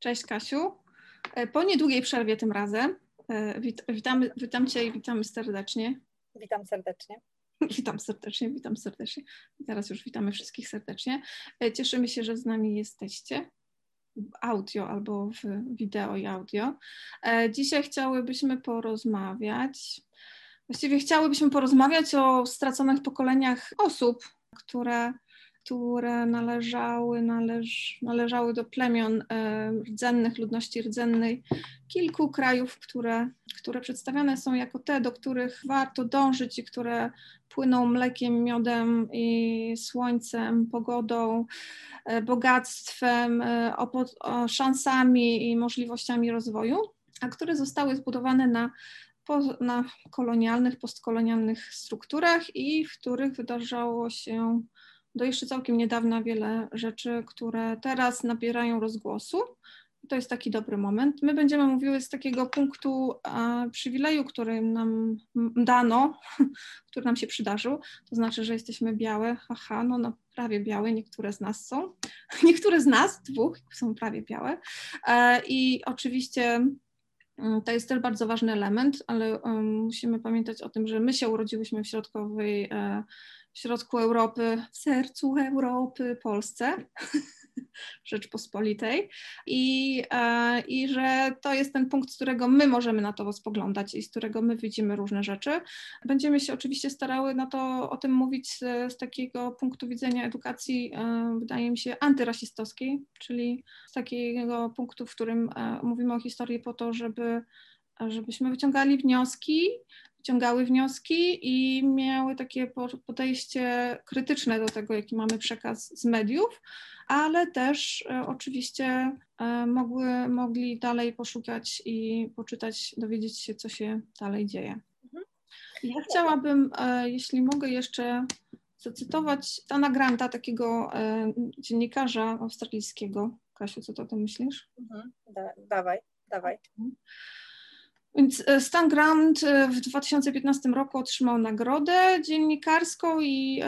Cześć Kasiu. E, po niedługiej przerwie tym razem. E, wit witamy, witam Cię i witamy serdecznie. Witam serdecznie. Witam serdecznie, witam serdecznie. Teraz już witamy wszystkich serdecznie. E, cieszymy się, że z nami jesteście w audio albo w wideo i audio. Dzisiaj chciałybyśmy porozmawiać, właściwie chciałybyśmy porozmawiać o straconych pokoleniach osób, które które należały, należ, należały do plemion e, rdzennych, ludności rdzennej kilku krajów, które, które przedstawiane są jako te, do których warto dążyć i które płyną mlekiem, miodem i słońcem, pogodą, e, bogactwem, e, szansami i możliwościami rozwoju, a które zostały zbudowane na na kolonialnych, postkolonialnych strukturach i w których wydarzało się do jeszcze całkiem niedawna wiele rzeczy, które teraz nabierają rozgłosu. To jest taki dobry moment. My będziemy mówiły z takiego punktu e, przywileju, który nam dano, który nam się przydarzył. To znaczy, że jesteśmy białe, haha, no, no prawie białe, niektóre z nas są. Niektóre z nas, dwóch, są prawie białe. E, I oczywiście to jest też bardzo ważny element, ale musimy pamiętać o tym, że my się urodziłyśmy w środkowej e, w środku Europy, w sercu Europy, Polsce. Rzeczpospolitej i, e, i że to jest ten punkt, z którego my możemy na to spoglądać i z którego my widzimy różne rzeczy. Będziemy się oczywiście starały na to o tym mówić z, z takiego punktu widzenia edukacji, e, wydaje mi się, antyrasistowskiej, czyli z takiego punktu, w którym e, mówimy o historii po to, żeby żebyśmy wyciągali wnioski, wyciągały wnioski i miały takie podejście krytyczne do tego, jaki mamy przekaz z mediów, ale też e, oczywiście e, mogły, mogli dalej poszukać i poczytać, dowiedzieć się, co się dalej dzieje. Mhm. Ja chciałabym, e, jeśli mogę jeszcze zacytować Stana Granta, takiego dziennikarza australijskiego. Kasiu, co ty o tym myślisz? Mhm. Da, dawaj, dawaj. Więc e, Stan Grant e, w 2015 roku otrzymał nagrodę dziennikarską i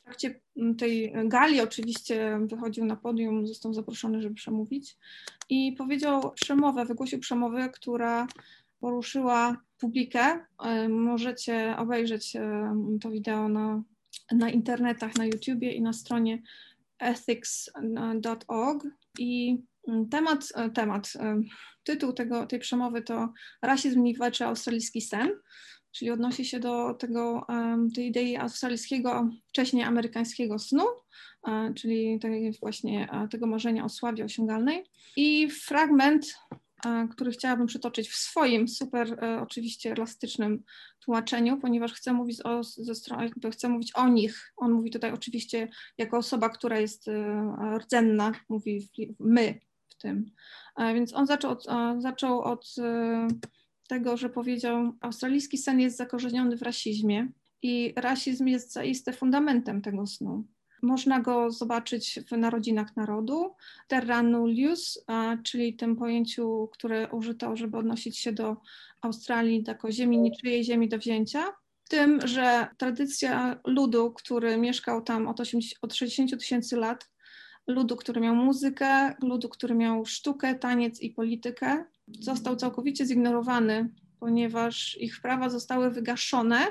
w trakcie tej gali oczywiście wychodził na podium, został zaproszony, żeby przemówić i powiedział przemowę, wygłosił przemowę, która poruszyła publikę. E, możecie obejrzeć to wideo na, na internetach, na YouTubie i na stronie ethics.org i temat, temat tytuł tego, tej przemowy to Rasizm niweczy australijski sen, czyli odnosi się do tego, tej idei australijskiego, wcześniej amerykańskiego snu, e, czyli tej właśnie e, tego marzenia o sławie osiągalnej. I fragment, e, który chciałabym przytoczyć w swoim super oczywiście elastycznym tłumaczeniu, ponieważ chcę mówić o, ze strony, chcę mówić o nich. On mówi tutaj oczywiście jako osoba, która jest rdzenna, mówi my tym. Więc on zaczął od, zaczął od e, tego, że powiedział, australijski sen jest zakorzeniony w rasizmie i rasizm jest zaiste fundamentem tego snu. Można go zobaczyć w Narodzinach Narodu, terra nullius, czyli tym pojęciu, które użyto, żeby odnosić się do Australii jako ziemi niczyjej, ziemi do wzięcia. Tym, że tradycja ludu, który mieszkał tam od, 80, od 60 tysięcy lat, ludu, który miał muzykę, ludu, który miał sztukę, taniec i politykę, został całkowicie zignorowany, ponieważ ich prawa zostały wygaszone.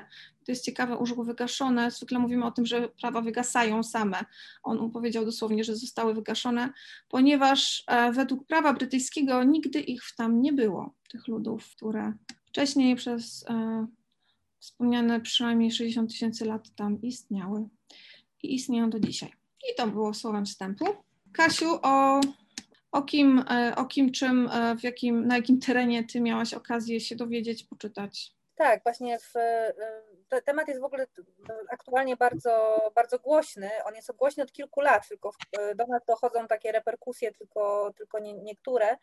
To jest ciekawe, użył wygaszone. Zwykle mówimy o tym, że prawa wygasają same. On powiedział dosłownie, że zostały wygaszone, ponieważ e, według prawa brytyjskiego nigdy ich tam nie było, tych ludów, które wcześniej przez e, wspomniane przynajmniej 60 tysięcy lat tam istniały i istnieją do dzisiaj. I to było słowem wstępu. Kasiu, o, o, kim, e, o kim, czym, e, w jakim, na jakim terenie ty miałaś okazję się dowiedzieć, poczytać? Tak, właśnie w, e, temat jest w ogóle aktualnie bardzo, bardzo głośny. On jest głośny od kilku lat, tylko do nas dochodzą takie reperkusje, tylko, tylko nie, niektóre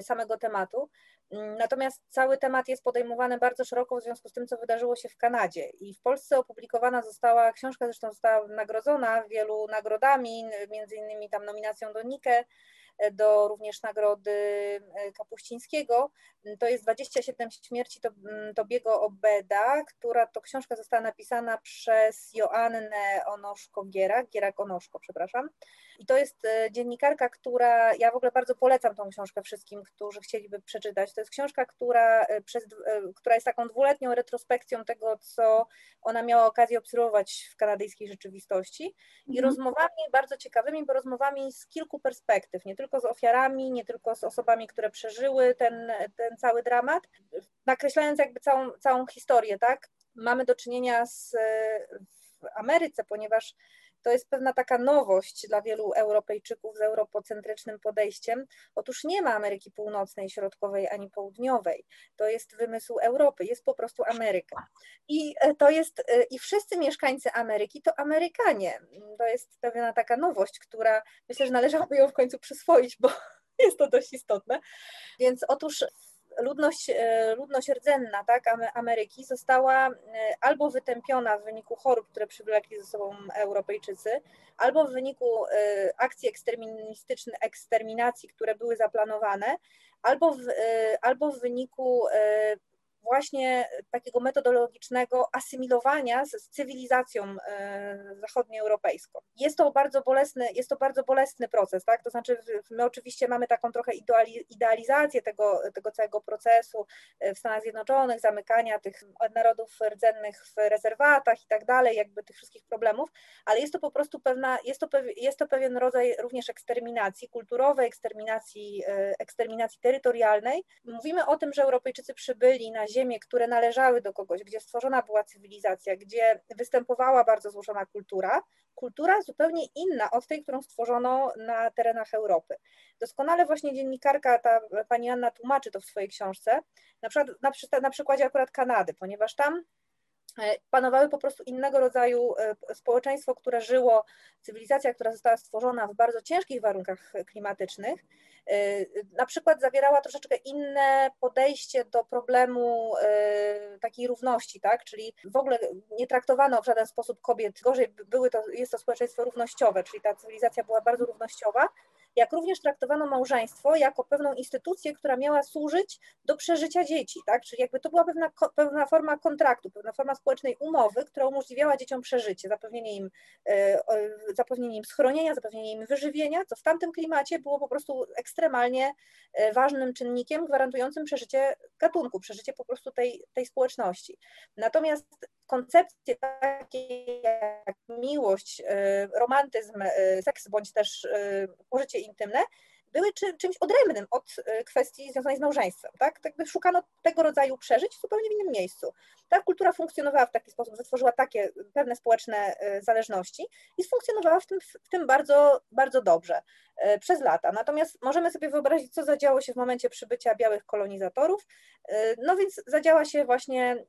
samego tematu. Mm, natomiast cały temat jest podejmowany bardzo szeroko w związku z tym, co wydarzyło się w Kanadzie. I w Polsce opublikowana została, książka zresztą została nagrodzona wielu nagrodami, między innymi tam nominacją do Nike, do również nagrody Kapuścińskiego. To jest 27 śmierci Tobiego Obeda, która to książka została napisana przez Joannę Onoszko-Gierak, Gierak-Onoszko, przepraszam. I to jest dziennikarka, która, ja w ogóle bardzo polecam tą książkę wszystkim, którzy chcieliby przeczytać. To jest książka, która, przez, która jest taką dwuletnią retrospekcją tego, co ona miała okazję obserwować w kanadyjskiej rzeczywistości i mhm. rozmowami bardzo ciekawymi, bo rozmowami z kilku perspektyw, nie tylko z ofiarami, nie tylko z osobami, które przeżyły ten, ten cały dramat, nakreślając jakby całą, całą historię, tak? Mamy do czynienia z w Ameryce, ponieważ to jest pewna taka nowość dla wielu Europejczyków z europocentrycznym podejściem. Otóż nie ma Ameryki Północnej, Środkowej ani Południowej. To jest wymysł Europy, jest po prostu Ameryka. I e, to jest, e, i wszyscy mieszkańcy Ameryki to Amerykanie. To jest pewna taka nowość, która myślę, że należałoby ją w końcu przyswoić, bo jest to dość istotne. Więc otóż ludność, e, ludność rdzenna tak, Ameryki została e, albo wytępiona w wyniku chorób, które przywlekli ze sobą Europejczycy, albo w wyniku e, akcji eksterministycznych, eksterminacji, które były zaplanowane, albo w, albo w wyniku właśnie takiego metodologicznego asymilowania z, z cywilizacją e, zachodnioeuropejską. Jest to bardzo bolesny, jest to bardzo bolesny proces, tak? To znaczy my oczywiście mamy taką trochę idealizację tego, tego całego procesu e, w Stanach Zjednoczonych, zamykania tych narodów rdzennych w rezerwatach i tak dalej, jakby tych wszystkich problemów, ale jest to po prostu pewna, jest to, jest to pewien rodzaj również eksterminacji kulturowej, eksterminacji, e, eksterminacji terytorialnej. Mówimy o tym, że Europejczycy przybyli na ziemie, które należały do kogoś, gdzie stworzona była cywilizacja, gdzie występowała bardzo złożona kultura, kultura zupełnie inna od tej, którą stworzono na terenach Europy. Doskonale właśnie dziennikarka, ta pani Anna tłumaczy to w swojej książce, na, przykład, na, na przykładzie akurat Kanady, ponieważ tam panowały po prostu innego rodzaju e, społeczeństwo, które żyło, cywilizacja, która została stworzona w bardzo ciężkich warunkach klimatycznych, e, na przykład zawierała troszeczkę inne podejście do problemu takiej równości, tak? czyli w ogóle nie traktowano w żaden sposób kobiet gorzej, były to, jest to społeczeństwo równościowe, czyli ta cywilizacja była bardzo równościowa, jak również traktowano małżeństwo jako pewną instytucję, która miała służyć do przeżycia dzieci, tak? Czyli jakby to była pewna, pewna forma kontraktu, pewna forma społecznej umowy, która umożliwiała dzieciom przeżycie, zapewnienie im, e, zapewnienie im schronienia, zapewnienie im wyżywienia, co w tamtym klimacie było po prostu ekstremalnie e, ważnym czynnikiem gwarantującym przeżycie gatunku, przeżycie po prostu tej, tej społeczności. Natomiast koncepcje takie jak miłość, e, romantyzm, seks bądź też pożycie intymne, były czy, czymś odrębnym od kwestii związanej z małżeństwem. Tak? tak szukano tego rodzaju przeżyć zupełnie w innym miejscu. Ta kultura funkcjonowała w taki sposób, wytworzyła takie pewne społeczne zależności i funkcjonowała w tym, w tym bardzo, bardzo dobrze przez lata. Natomiast możemy sobie wyobrazić, co zadziało się w momencie przybycia białych kolonizatorów. No więc zadziała się właśnie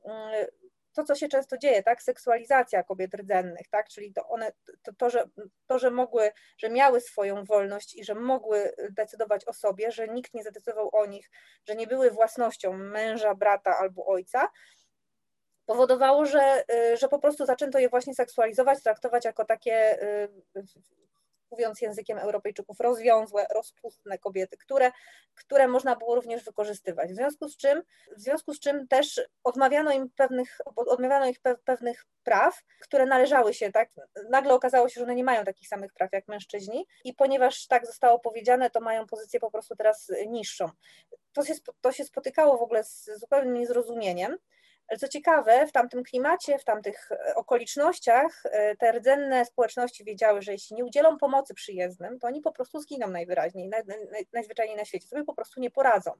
to, co się często dzieje, tak, seksualizacja kobiet rdzennych, tak, czyli to one, to, to, że, to, że mogły, że miały swoją wolność i że mogły decydować o sobie, że nikt nie zadecydował o nich, że nie były własnością męża, brata albo ojca, powodowało, że, że po prostu zaczęto je właśnie seksualizować, traktować jako takie mówiąc językiem Europejczyków, rozwiązłe, rozpustne kobiety, które, które można było również wykorzystywać. W związku z czym, w związku z czym też odmawiano im pewnych, odmawiano ich pewnych praw, które należały się, tak? Nagle okazało się, że one nie mają takich samych praw jak mężczyźni i ponieważ tak zostało powiedziane, to mają pozycję po prostu teraz niższą. To się, to się spotykało w ogóle z zupełnym niezrozumieniem. Co ciekawe, w tamtym klimacie, w tamtych e, okolicznościach e, te rdzenne społeczności wiedziały, że jeśli nie udzielą pomocy przyjezdnym, to oni po prostu zginą najwyraźniej, najzwyczajniej na świecie, sobie po prostu nie poradzą.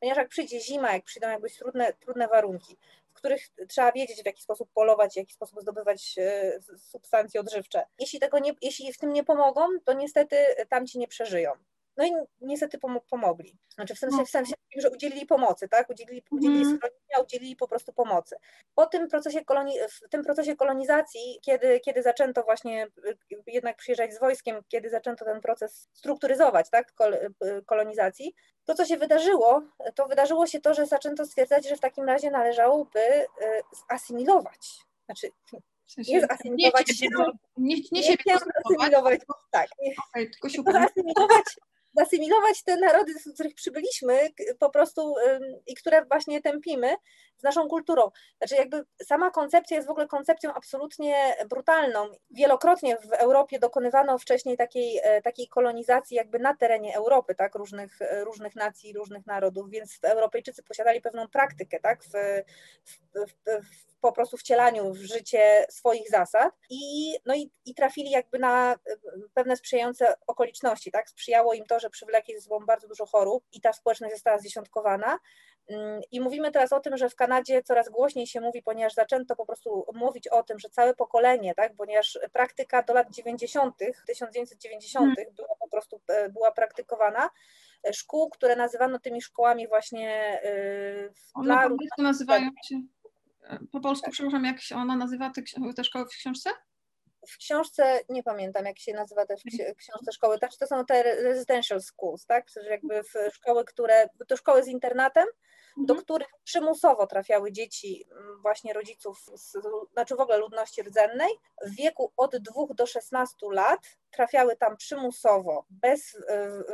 Ponieważ jak przyjdzie zima, jak przyjdą jakby trudne, trudne warunki, w których trzeba wiedzieć, w jaki sposób polować, w jaki sposób zdobywać e, substancje odżywcze. Jeśli, tego nie, jeśli w tym nie pomogą, to niestety tamci nie przeżyją. No i niestety pomogli. Znaczy w sensie, w sensie, że udzielili pomocy, tak? Udzielili, udzielili mhm. schronienia, udzielili po prostu pomocy. Po tym procesie, koloni, w tym procesie kolonizacji, kiedy, kiedy zaczęto właśnie y, jednak przyjeżdżać z wojskiem, kiedy zaczęto ten proces strukturyzować, tak? Y, kolonizacji, to co się wydarzyło, to wydarzyło się to, że zaczęto stwierdzać, że w takim razie należałoby y, zasymilować. Znaczy, nie zasymilować nie, się, nie, nie, nie siebie asymilować, tak, nie, okay, tylko się asymilować zasymilować te narody, z których przybyliśmy po prostu i które właśnie tępimy z naszą kulturą. Znaczy jakby sama koncepcja jest w ogóle koncepcją absolutnie brutalną. Wielokrotnie w Europie dokonywano wcześniej takiej, e, takiej kolonizacji jakby na terenie Europy, tak, różnych, e, różnych nacji, różnych narodów, więc Europejczycy posiadali pewną praktykę, tak, w, w, w, w po prostu wcielaniu w życie swoich zasad i, no i, i trafili jakby na pewne sprzyjające okoliczności, tak? Sprzyjało im to, że przywlekli ze sobą bardzo dużo chorób i ta społeczność została zdziesiątkowana. Mm, I mówimy teraz o tym, że w Kanadzie coraz głośniej się mówi, ponieważ zaczęto po prostu mówić o tym, że całe pokolenie, tak, ponieważ praktyka do lat 90., 1990. Hmm. była po prostu e, była praktykowana, e, szkół, które nazywano tymi szkołami właśnie yy, One po polsku nazywają się, po polsku, tak. przepraszam, jak się ona nazywa te, te szkoły w książce? W książce, nie pamiętam jak się nazywa te w książce szkoły, znaczy to są te residential schools, tak, że jakby w szkoły, które, to szkoły z internatem, do mhm. których przymusowo trafiały dzieci mm, właśnie rodziców, z, znaczy w ogóle ludności rdzennej, w wieku od 2 do 16 lat trafiały tam przymusowo, bez y,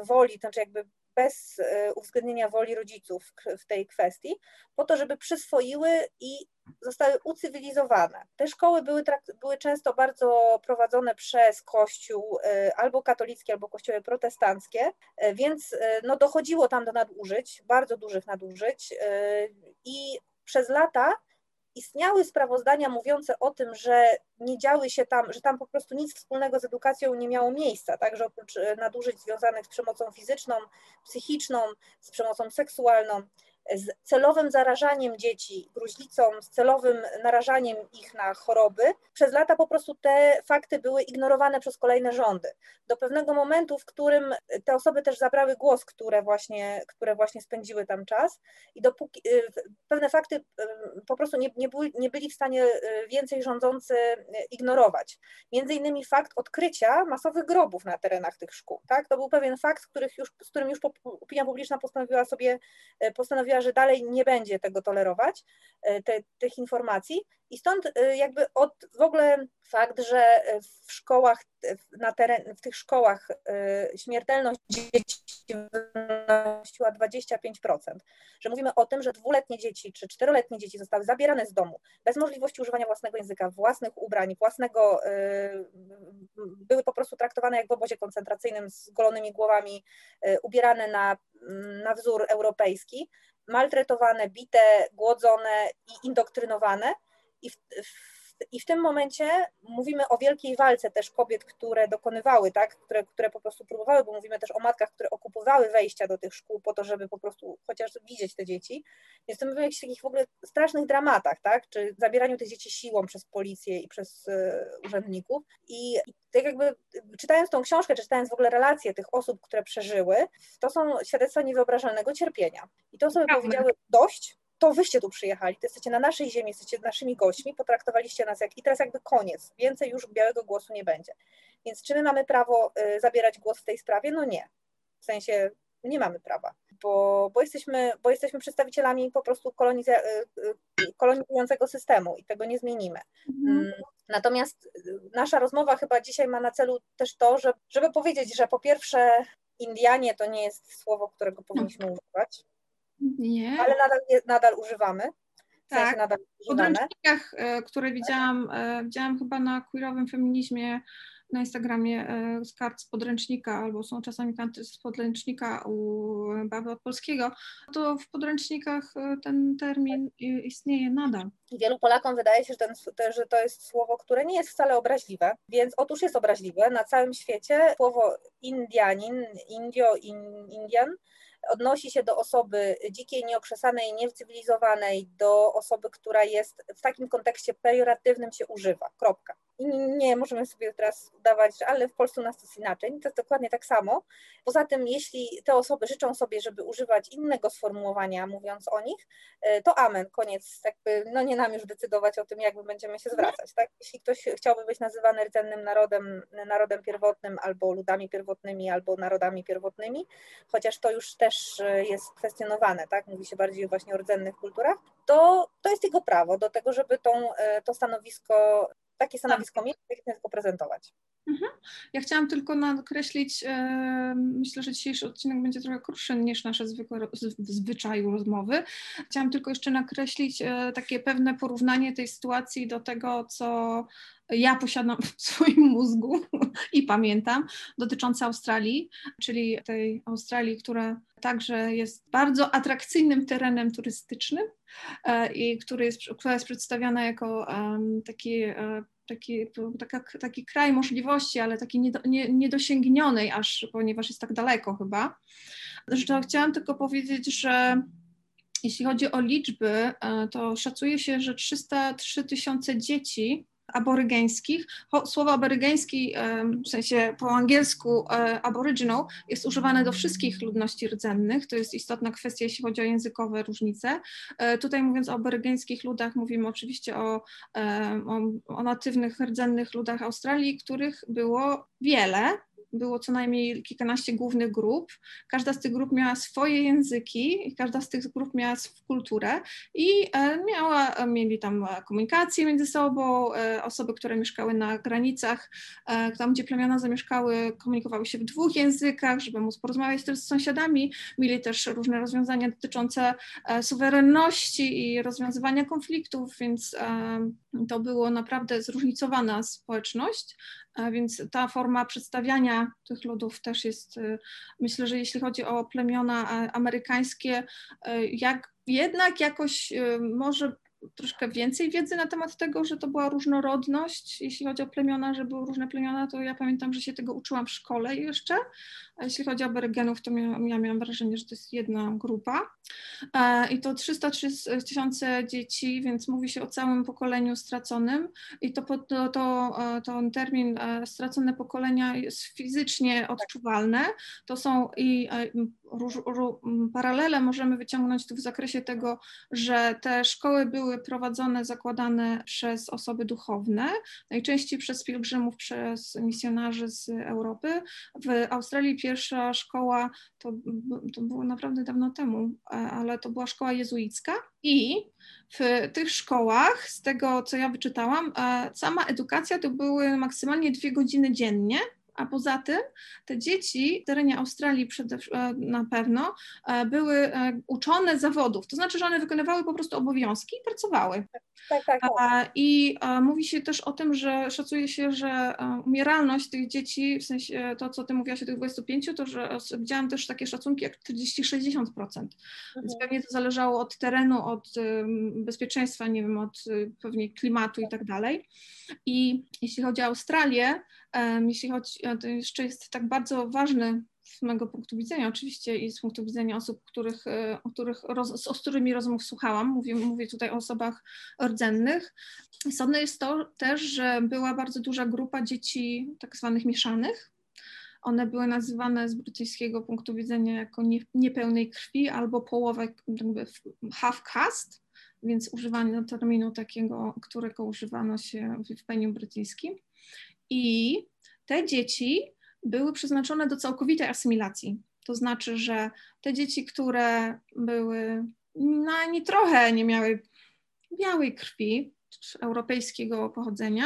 woli, to znaczy jakby bez y, uwzględnienia woli rodziców w tej kwestii, po to, żeby przyswoiły i zostały ucywilizowane. Te szkoły były, były często bardzo prowadzone przez Kościół y, albo katolicki, albo kościoły protestanckie, y, więc no, dochodziło tam do nadużyć, bardzo dużych nadużyć i przez lata istniały sprawozdania mówiące o tym, że nie działy się tam, że tam po prostu nic wspólnego z edukacją nie miało miejsca, tak, że oprócz nadużyć związanych z przemocą fizyczną, psychiczną, z przemocą seksualną, z celowym zarażaniem dzieci gruźlicą, z celowym narażaniem ich na choroby, przez lata po prostu te fakty były ignorowane przez kolejne rządy. Do pewnego momentu, w którym te osoby też zabrały głos, które właśnie, które właśnie spędziły tam czas i dopóki y, pewne fakty y, po prostu nie, nie, nie byli w stanie y, więcej rządzący ignorować. Między innymi fakt odkrycia masowych grobów na terenach tych szkół. Tak? To był pewien fakt, z, których już, z którym już opinia publiczna postanowiła sobie, postanowiła że dalej nie będzie tego tolerować, e, te, tych informacji. I stąd e, jakby od w ogóle fakt, że w szkołach, na teren, w tych szkołach e, śmiertelność dzieci wynosiła 25%, że mówimy o tym, że dwuletnie dzieci czy czteroletnie dzieci zostały zabierane z domu bez możliwości używania własnego języka, własnych ubrań, własnego, były po prostu traktowane jak w obozie koncentracyjnym z golonymi głowami, ubierane na, na wzór europejski, maltretowane, bite, głodzone i indoktrynowane. I w, w, i w tym momencie mówimy o wielkiej walce też kobiet, które dokonywały, tak, które, które po prostu próbowały, bo mówimy też o matkach, które okupowały wejścia do tych szkół po to, żeby po prostu chociaż widzieć te dzieci. Więc to mówimy o jakichś takich w ogóle strasznych dramatach, tak, czy zabieraniu tych dzieci siłą przez policję i przez y, urzędników. I, I tak jakby czytając tą książkę, czy czytając w ogóle relacje tych osób, które przeżyły, to są świadectwa niewyobrażalnego cierpienia. I te osoby powiedziały dość, to wyście tu przyjechali, to jesteście na naszej ziemi, jesteście naszymi gośćmi, potraktowaliście nas jak i teraz jakby koniec, więcej już białego głosu nie będzie. Więc czy my mamy prawo y, zabierać głos w tej sprawie? No nie. W sensie nie mamy prawa, bo, bo, jesteśmy, bo jesteśmy przedstawicielami po prostu koloniza, y, y, kolonizującego systemu i tego nie zmienimy. Mhm. Mm, natomiast nasza rozmowa chyba dzisiaj ma na celu też to, żeby, żeby powiedzieć, że po pierwsze Indianie to nie jest słowo, którego powinniśmy używać, nie. Ale nadal, nadal używamy. W tak. Sensie nadal w podręcznikach, e, które widziałam, e, widziałam chyba na queerowym feminizmie na Instagramie e, z kart z podręcznika, albo są czasami karty z podręcznika u Baby od Polskiego, to w podręcznikach ten termin istnieje nadal. Wielu Polakom wydaje się, że, ten, że to jest słowo, które nie jest wcale obraźliwe, więc otóż jest obraźliwe. Na całym świecie słowo Indianin, Indio, in, Indian odnosi się do osoby dzikiej, nieokrzesanej, niecywilizowanej, do osoby, która jest w takim kontekście pejoratywnym się używa. Kropka. I nie możemy sobie teraz udawać, że ale w Polsce u nas to jest inaczej. To jest dokładnie tak samo. Poza tym, jeśli te osoby życzą sobie, żeby używać innego sformułowania, mówiąc o nich, e, to amen, koniec. Jakby, no nie nam już decydować o tym, jak my będziemy się zwracać. Tak? Jeśli ktoś chciałby być nazywany rdzennym narodem, narodem pierwotnym, albo ludami pierwotnymi, albo narodami pierwotnymi, chociaż to już też e, jest kwestionowane, tak? mówi się bardziej właśnie o rdzennych kulturach, to, to jest jego prawo do tego, żeby tą, e, to stanowisko takie stanowisko mieć, jak tylko prezentować. Mhm. Ja chciałam tylko nakreślić, e, myślę, że dzisiejszy odcinek będzie trochę krótszy niż nasze zwykłe zwyczaju rozmowy. Chciałam tylko jeszcze nakreślić e, takie pewne porównanie tej sytuacji do tego, co ja posiadam w swoim mózgu i pamiętam, dotyczące Australii, czyli tej Australii, która także jest bardzo atrakcyjnym terenem turystycznym e, i który jest, która jest przedstawiana jako taki taki, taka, taki kraj możliwości, ale taki niedo, nie, niedosięgnionej aż, ponieważ jest tak daleko chyba. Zresztą chciałam tylko powiedzieć, że jeśli chodzi o liczby, e, to szacuje się, że 303 tysiące dzieci aborygeńskich. Słowo aborygeński, w sensie po angielsku e, aboriginal, jest używane do wszystkich ludności rdzennych. To jest istotna kwestia, jeśli chodzi o językowe różnice. E, tutaj mówiąc o aborygeńskich ludach, mówimy oczywiście o, o, o natywnych rdzennych ludach Australii, których było wiele, było co najmniej kilkanaście głównych grup. Każda z tych grup miała swoje języki, każda z tych grup miała kulturę i e, miała, mieli tam komunikację między sobą. E, osoby, które mieszkały na granicach, e, tam gdzie plemiona zamieszkały, komunikowały się w dwóch językach, żeby móc porozmawiać też z sąsiadami. Mieli też różne rozwiązania dotyczące suwerenności i rozwiązywania konfliktów, więc to było naprawdę zróżnicowana społeczność. A więc ta forma przedstawiania tych ludów też jest, y, myślę, że jeśli chodzi o plemiona amerykańskie, y, jak jednak jakoś y, może troszkę więcej wiedzy na temat tego, że to była różnorodność, jeśli chodzi o plemiona, że były różne plemiona, to ja pamiętam, że się tego uczyłam w szkole jeszcze, a jeśli chodzi o Aborygeenów, to ja miałam wrażenie, że to jest jedna grupa. E, I to 303 tysiące dzieci, więc mówi się o całym pokoleniu straconym. I to, to, to, e, to termin e, stracone pokolenia jest fizycznie odczuwalne. To są i róż, róż, paralele możemy wyciągnąć tu w zakresie tego, że te szkoły były prowadzone, zakładane przez osoby duchowne, najczęściej przez pielgrzymów, przez misjonarzy z Europy. W Australii pierwsza szkoła, to, to było naprawdę dawno temu, ale to była szkoła jezuicka i w tych szkołach, z tego co ja wyczytałam, sama edukacja to były maksymalnie dwie godziny dziennie, a poza tym te dzieci w terenie Australii przede, e, na pewno e, były e, uczone zawodów, to znaczy, że one wykonywały po prostu obowiązki i pracowały. Tak, tak, tak. I mówi się też o tym, że szacuje się, że umieralność tych dzieci, w sensie to, co ty mówiłaś o tych 25, to że widziałam też takie szacunki jak 40-60%. Mhm. Więc pewnie to zależało od terenu, od bezpieczeństwa, nie wiem, od pewnie klimatu i tak dalej. I jeśli chodzi o Australię, jeśli chodzi, to jeszcze jest tak bardzo ważny z mojego punktu widzenia oczywiście i z punktu widzenia osób, których, e, o których roz, z którymi rozmów słuchałam, mówię, mówię tutaj o osobach rdzennych. Istotne jest to też, że była bardzo duża grupa dzieci tak zwanych mieszanych. One były nazywane z brytyjskiego punktu widzenia jako nie, niepełnej krwi albo połowę, jakby half caste, więc używano terminu takiego, którego używano się w peniu brytyjskim. I te dzieci były przeznaczone do całkowitej asymilacji. To znaczy, że te dzieci, które były no, ani trochę nie miały białej krwi, europejskiego pochodzenia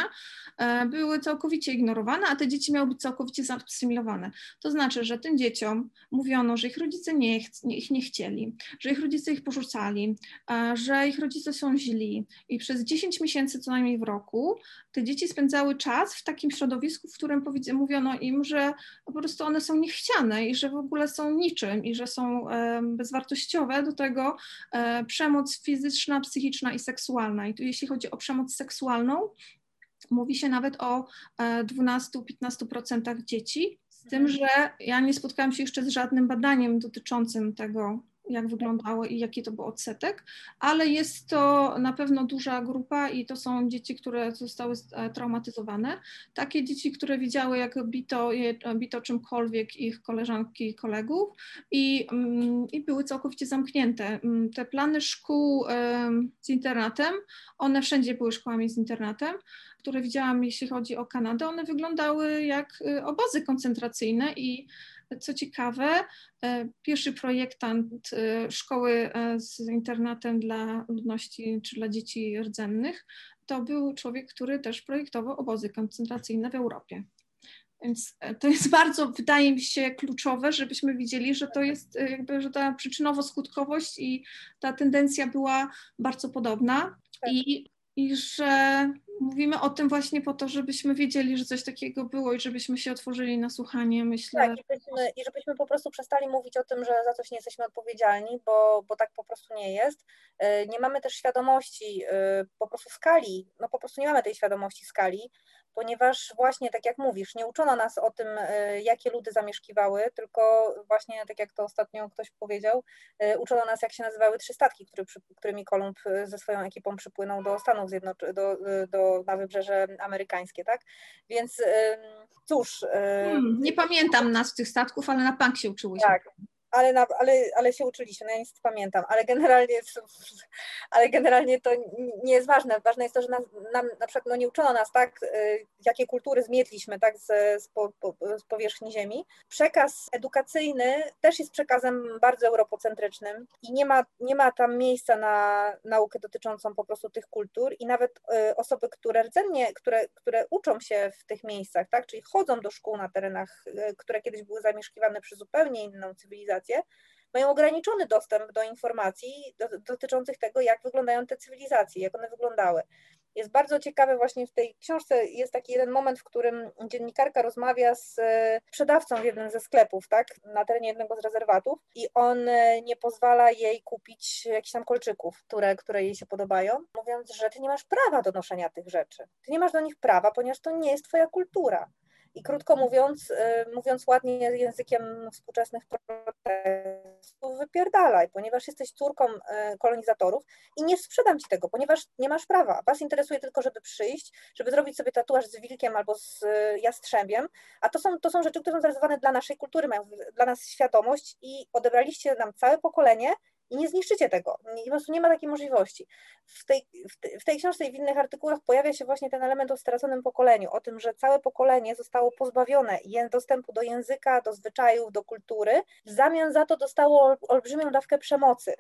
e, były całkowicie ignorowane, a te dzieci miały być całkowicie zasymilowane. To znaczy, że tym dzieciom mówiono, że ich rodzice nie, ch ich nie chcieli, że ich rodzice ich porzucali, e, że ich rodzice są źli i przez 10 miesięcy co najmniej w roku te dzieci spędzały czas w takim środowisku, w którym mówiono im, że po prostu one są niechciane i że w ogóle są niczym i że są e, bezwartościowe, do tego przemoc fizyczna, psychiczna i seksualna. I tu jeśli chodzi o przemoc seksualną, mówi się nawet o 12-15% e, dzieci, z tym, mhm. że ja nie spotkałam się jeszcze z żadnym badaniem dotyczącym tego, jak wyglądało i jaki to był odsetek, ale jest to na pewno duża grupa i to są dzieci, które zostały e, traumatyzowane. Takie dzieci, które widziały, jak bito, bito czymkolwiek ich koleżanki i kolegów i, mm, i były całkowicie zamknięte. Mm, te plany szkół z internatem, one wszędzie były szkołami z internatem, które widziałam, jeśli chodzi o Kanadę, one wyglądały jak y, obozy koncentracyjne i co ciekawe, e, pierwszy projektant e, szkoły e, z internatem dla ludności czy dla dzieci rdzennych to był człowiek, który też projektował obozy koncentracyjne w Europie. Więc to jest bardzo, wydaje mi się, kluczowe, żebyśmy widzieli, że to jest jakby, że ta przyczynowo-skutkowość i ta tendencja była bardzo podobna. Tak. I i że mówimy o tym właśnie po to, żebyśmy wiedzieli, że coś takiego było i żebyśmy się otworzyli na słuchanie, myślę. Tak, i żebyśmy, i żebyśmy po prostu przestali mówić o tym, że za coś nie jesteśmy odpowiedzialni, bo, bo tak po prostu nie jest. E, nie mamy też świadomości e, po prostu skali, no po prostu nie mamy tej świadomości skali, ponieważ właśnie tak jak mówisz, nie uczono nas o tym, e, jakie ludy zamieszkiwały, tylko właśnie tak jak to ostatnio ktoś powiedział, e, uczono nas, jak się nazywały trzy statki, który, którymi Kolumb e, ze swoją ekipą przypłynął do Stanów Zjednoczonych, do, do, na wybrzeże amerykańskie, tak? Więc cóż. Hmm, nie pamiętam nazw tych statków, ale na bank się uczyłyśmy. Tak, ale, na, ale, ale się uczyliśmy, no ja nic pamiętam, ale generalnie, ale generalnie to nie jest ważne. Ważne jest to, że nam na przykład no nie uczono nas tak, y, jakie kultury zmietliśmy tak, z, z, po, z powierzchni Ziemi. Przekaz edukacyjny też jest przekazem bardzo europocentrycznym i nie ma, nie ma tam miejsca na naukę dotyczącą po prostu tych kultur i nawet y, osoby, które rdzennie, które, które uczą się w tych miejscach, tak, czyli chodzą do szkół na terenach, y, które kiedyś były zamieszkiwane przez zupełnie inną cywilizację, cywilizacje, mają ograniczony dostęp do informacji do, dotyczących tego, jak wyglądają te cywilizacje, jak one wyglądały. Jest bardzo ciekawe właśnie w tej książce, jest taki jeden moment, w którym dziennikarka rozmawia z e, sprzedawcą w jednym ze sklepów, tak, na terenie jednego z rezerwatów i on e, nie pozwala jej kupić jakichś tam kolczyków, które, które jej się podobają, mówiąc, że ty nie masz prawa do noszenia tych rzeczy. Ty nie masz do nich prawa, ponieważ to nie jest twoja kultura. I krótko mówiąc, y, mówiąc ładnie językiem współczesnych protestów, wypierdalaj, ponieważ jesteś córką y, kolonizatorów i nie sprzedam ci tego, ponieważ nie masz prawa. Was interesuje tylko, żeby przyjść, żeby zrobić sobie tatuaż z wilkiem albo z y, jastrzębiem, a to są, to są rzeczy, które są zarezerwowane dla naszej kultury, mają dla nas świadomość i odebraliście nam całe pokolenie i nie zniszczycie tego. po prostu nie ma takiej możliwości. W tej, w tej książce i w innych artykułach pojawia się właśnie ten element o straconym pokoleniu, o tym, że całe pokolenie zostało pozbawione dostępu do języka, do zwyczajów, do kultury, w zamian za to dostało olbrzymią dawkę przemocy.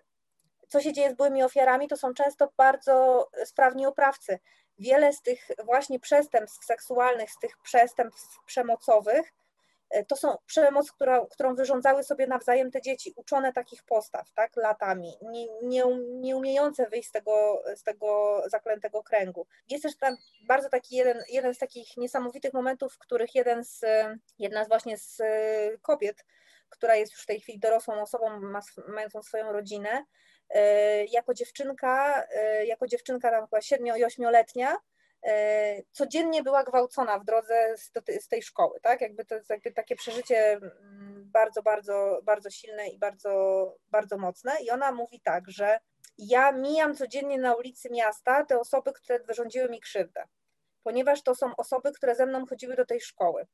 Co się dzieje z byłymi ofiarami, to są często bardzo sprawni oprawcy. Wiele z tych właśnie przestępstw seksualnych, z tych przestępstw przemocowych to są przemoc, która, którą wyrządzały sobie nawzajem te dzieci, uczone takich postaw, tak, latami, nie, nie, nie umiejące wyjść z tego, z tego zaklętego kręgu. Jest też tam bardzo taki jeden, jeden z takich niesamowitych momentów, w których jeden z, jedna z właśnie z kobiet, która jest już w tej chwili dorosłą osobą, ma, mającą swoją rodzinę, e, jako dziewczynka, e, jako dziewczynka tam chyba 7 i 8-letnia, E, codziennie była gwałcona w drodze z, tej szkoły, tak? Jakby to jest jakby takie przeżycie mm, bardzo, bardzo, bardzo silne i bardzo, bardzo mocne. I ona mówi tak, że ja mijam codziennie na ulicy miasta te osoby, które wyrządziły mi krzywdę, ponieważ to są osoby, które ze mną chodziły do tej szkoły.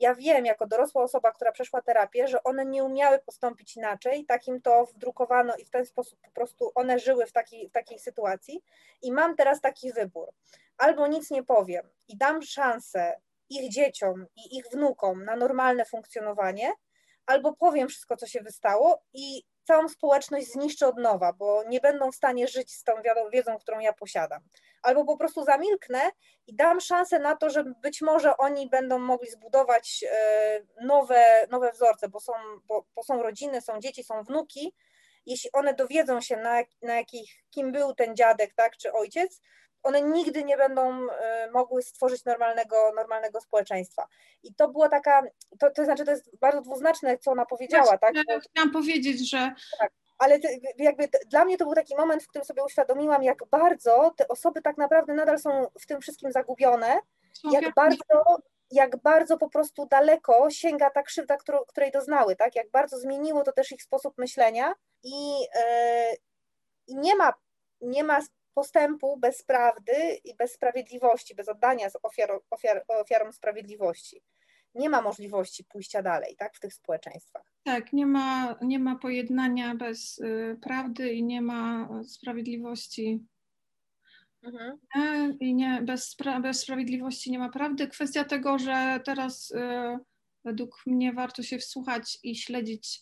Ja wiem, jako dorosła osoba, która przeszła terapię, że one nie umiały postąpić inaczej, takim to wdrukowano i w ten sposób po prostu one żyły w takiej, w takiej sytuacji. I mam teraz taki wybór albo nic nie powiem i dam szansę ich dzieciom i ich wnukom na normalne funkcjonowanie, albo powiem wszystko, co się wystało i całą społeczność zniszczę od nowa, bo nie będą w stanie żyć z tą wiedzą, którą ja posiadam. Albo po prostu zamilknę i dam szansę na to, że być może oni będą mogli zbudować e, nowe, nowe wzorce, bo są, bo, bo są rodziny, są dzieci, są wnuki. Jeśli one dowiedzą się, na, na jakich, kim był ten dziadek, tak, czy ojciec, one nigdy nie będą e, mogły stworzyć normalnego, normalnego społeczeństwa. I to była taka, to, to znaczy to jest bardzo dwuznaczne, co ona powiedziała, tak? Bo, chciałam powiedzieć, że tak, ale jakby dla mnie to był taki moment, w którym sobie uświadomiłam, jak bardzo te osoby tak naprawdę nadal są w tym wszystkim zagubione, jak bardzo, jak bardzo po prostu daleko sięga ta krzywda, którą, której doznały, tak? Jak bardzo zmieniło to też ich sposób myślenia i, yy, i nie ma nie ma postępu bez prawdy i bez sprawiedliwości, bez oddania ofiar, ofiar, ofiarom sprawiedliwości. Nie ma możliwości pójścia dalej tak, w tych społeczeństwach. Tak, nie ma, nie ma pojednania bez y, prawdy i nie ma sprawiedliwości. Mhm. I nie, bez, bez sprawiedliwości nie ma prawdy. Kwestia tego, że teraz y, według mnie warto się wsłuchać i śledzić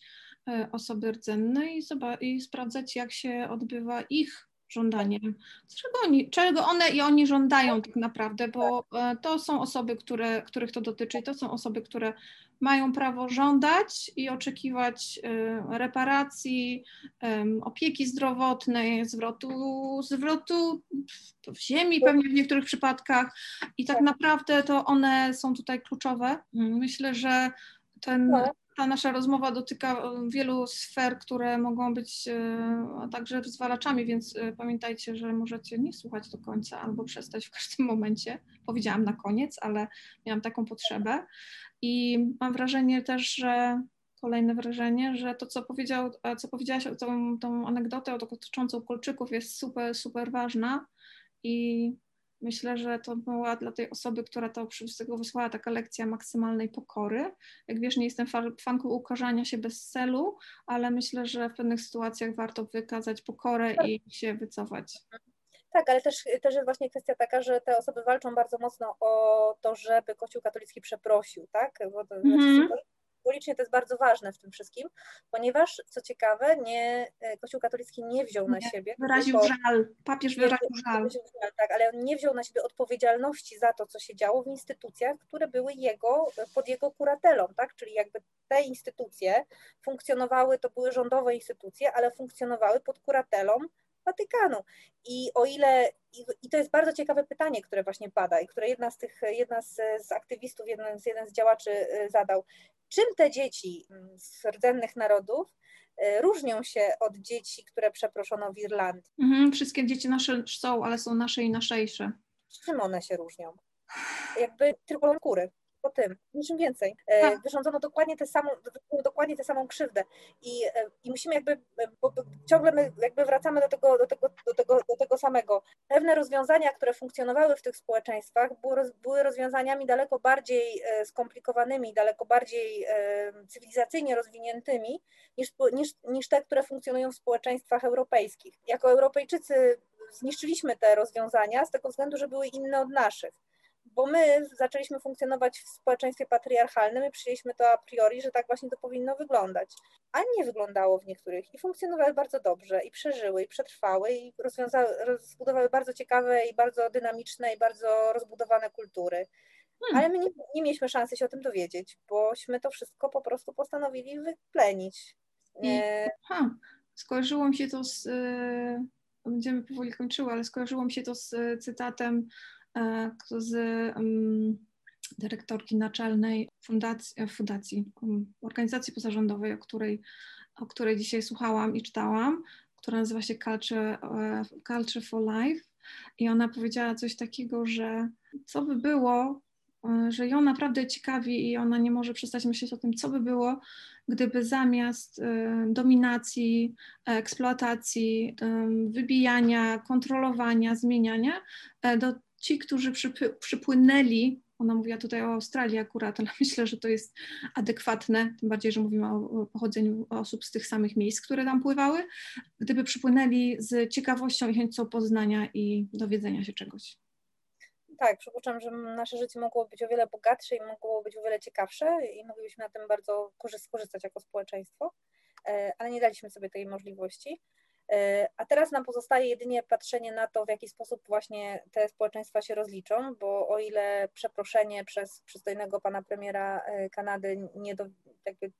y, osoby rdzenne i, i sprawdzać, jak się odbywa ich żądanie. Czego, oni, czego one i oni żądają tak naprawdę, bo e, to są osoby, które, których to dotyczy i to są osoby, które mają prawo żądać i oczekiwać e, reparacji, opieki zdrowotnej, zwrotu, zwrotu w ziemi pewnie w niektórych przypadkach i tak, tak naprawdę to one są tutaj kluczowe. Myślę, że ten, no ta nasza rozmowa dotyka e, wielu sfer, które mogą być e, także wyzwalaczami, więc e, pamiętajcie, że możecie nie słuchać do końca albo przestać w każdym momencie. Powiedziałam na koniec, ale miałam taką potrzebę i mam wrażenie też, że kolejne wrażenie, że to, co, powiedział, co powiedziałaś, tą, tą anegdotę dotyczącą kolczyków jest super, super ważna i Myślę, że to była dla tej osoby, która to wszystkiego wysłała, taka lekcja maksymalnej pokory. Jak wiesz, nie jestem fanką ukarzania się bez celu, ale myślę, że w pewnych sytuacjach warto wykazać pokorę i się wycofać. Tak, ale też, też jest właśnie kwestia taka, że te osoby walczą bardzo mocno o to, żeby Kościół katolicki przeprosił, tak? Bo to, mm -hmm symbolicznie to jest bardzo ważne w tym wszystkim, ponieważ co ciekawe, nie, e, Kościół katolicki nie wziął na siebie. Wyraził żal, papież wyraził żal. Tak, ale on nie wziął na siebie odpowiedzialności za to, co się działo w instytucjach, które były jego, pod jego kuratelą, tak? Czyli jakby te instytucje funkcjonowały, to były rządowe instytucje, ale funkcjonowały pod kuratelą Watykanu. I o ile, i, i, to jest bardzo ciekawe pytanie, które właśnie pada i które jedna z tych, jedna z, z aktywistów, jeden z, jeden z działaczy y, zadał. Czym te dzieci mm, z rdzennych narodów y, różnią się od dzieci, które przeproszono w Irlandii? Mhm, wszystkie dzieci nasze są, ale są nasze i naszejsze. Czym one się różnią? Jakby tylko kury po tym, niczym więcej. E, tak. Wyrządzono dokładnie tę samą, dokładnie tę samą krzywdę i, e, i musimy jakby, bo ciągle my jakby wracamy do tego, do, tego, do, tego, do tego samego. Pewne rozwiązania, które funkcjonowały w tych społeczeństwach były, rozwiązaniami daleko bardziej e, skomplikowanymi, daleko bardziej cywilizacyjnie rozwiniętymi niż, niż, niż te, które funkcjonują w społeczeństwach europejskich. Jako Europejczycy zniszczyliśmy te rozwiązania z tego względu, że były inne od naszych bo my zaczęliśmy funkcjonować w społeczeństwie patriarchalnym i przyjęliśmy to a priori, że tak właśnie to powinno wyglądać. A nie wyglądało w niektórych i funkcjonowały bardzo dobrze i przeżyły i przetrwały i rozbudowały bardzo ciekawe i bardzo dynamiczne i bardzo rozbudowane kultury. Hmm. Ale my nie, nie, mieliśmy szansy się o tym dowiedzieć, bośmy to wszystko po prostu postanowili wyplenić. Nie... Ha, skojarzyło mi się to z. Yy, będziemy powoli kończyły, ale skojarzyło mi się to z y, cytatem E, z dyrektorki naczelnej fundacji, e, fundacji, organizacji pozarządowej, o której, o której dzisiaj słuchałam i czytałam, która nazywa się Culture, e, Culture for Life. I ona powiedziała coś takiego, że co by było, że ją naprawdę ciekawi i ona nie może przestać myśleć o tym, co by było, gdyby zamiast dominacji, eksploatacji, wybijania, kontrolowania, zmieniania, do ci, którzy przypłynęli, ona mówiła tutaj o Australii akurat, ale myślę, że to jest adekwatne, tym bardziej, że mówimy o pochodzeniu osób z tych samych miejsc, które tam pływały, gdyby przypłynęli z ciekawością i chęcią poznania i dowiedzenia się czegoś. Tak, przypuszczam, że nasze życie mogło być o wiele bogatsze i mogło być o wiele ciekawsze i moglibyśmy na tym bardzo skorzystać jako społeczeństwo, e, ale nie daliśmy sobie tej możliwości. E, a teraz nam pozostaje jedynie patrzenie na to, w jaki sposób właśnie te społeczeństwa się rozliczą, bo o ile przeproszenie przez przystojnego pana premiera e, Kanady nie do, jakby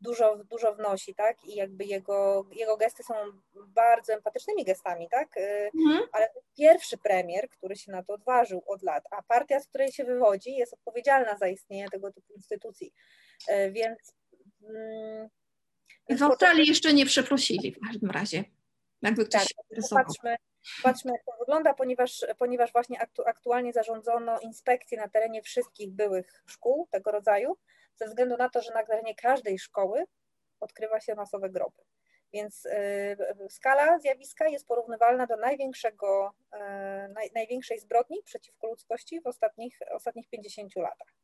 dużo, dużo wnosi, tak? I jakby jego, jego gesty są bardzo empatycznymi gestami, tak? E, mhm. Ale to pierwszy premier, który się na to odważył od lat, a partia, z której się wywodzi, jest odpowiedzialna za istnienie tego typu instytucji. Więc. Mm, w Australii jeszcze nie przeprosili w każdym razie. Jakby ktoś tak, się patrzmy, patrzmy, jak to wygląda, ponieważ, ponieważ właśnie aktu, aktualnie zarządzono inspekcje na terenie wszystkich byłych szkół tego rodzaju, ze względu na to, że na terenie każdej szkoły odkrywa się masowe groby. Więc y, skala zjawiska jest porównywalna do największego, y, naj, największej zbrodni przeciwko ludzkości w ostatnich, ostatnich 50 latach.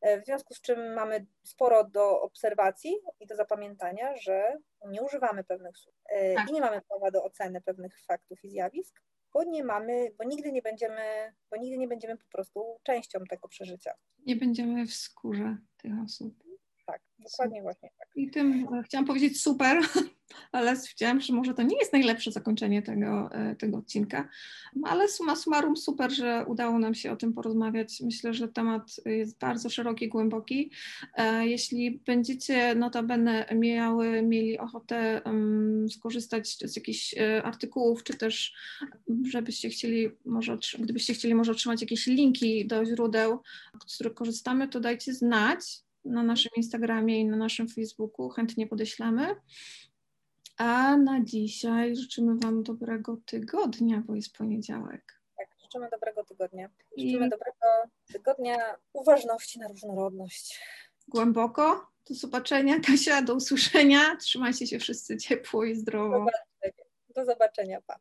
E, w związku z czym mamy sporo do obserwacji i do zapamiętania, że nie używamy pewnych słów e, tak. i nie mamy prawa do oceny pewnych faktów i zjawisk, bo nie mamy, bo nigdy nie będziemy, bo nigdy nie będziemy po prostu częścią tego przeżycia. Nie będziemy w skórze tych osób. Tak, dokładnie właśnie tak. I tym e, chciałam powiedzieć super, ale stwierdziłam, że może to nie jest najlepsze zakończenie tego, e, tego odcinka, ale suma summarum super, że udało nam się o tym porozmawiać. Myślę, że temat jest bardzo szeroki, głęboki. E, jeśli będziecie notabene miały, mieli ochotę skorzystać z jakichś artykułów, czy też żebyście chcieli, może, gdybyście chcieli może otrzymać jakieś linki do źródeł, z których korzystamy, to dajcie znać na naszym Instagramie i na naszym Facebooku. Chętnie podeślemy. A na dzisiaj życzymy Wam dobrego tygodnia, bo jest poniedziałek. Tak, życzymy dobrego tygodnia. Życzymy I... dobrego tygodnia uważności na różnorodność. Głęboko. Do zobaczenia, Kasia, do usłyszenia. Trzymajcie się wszyscy ciepło i zdrowo. Do zobaczenia. Do zobaczenia, pa.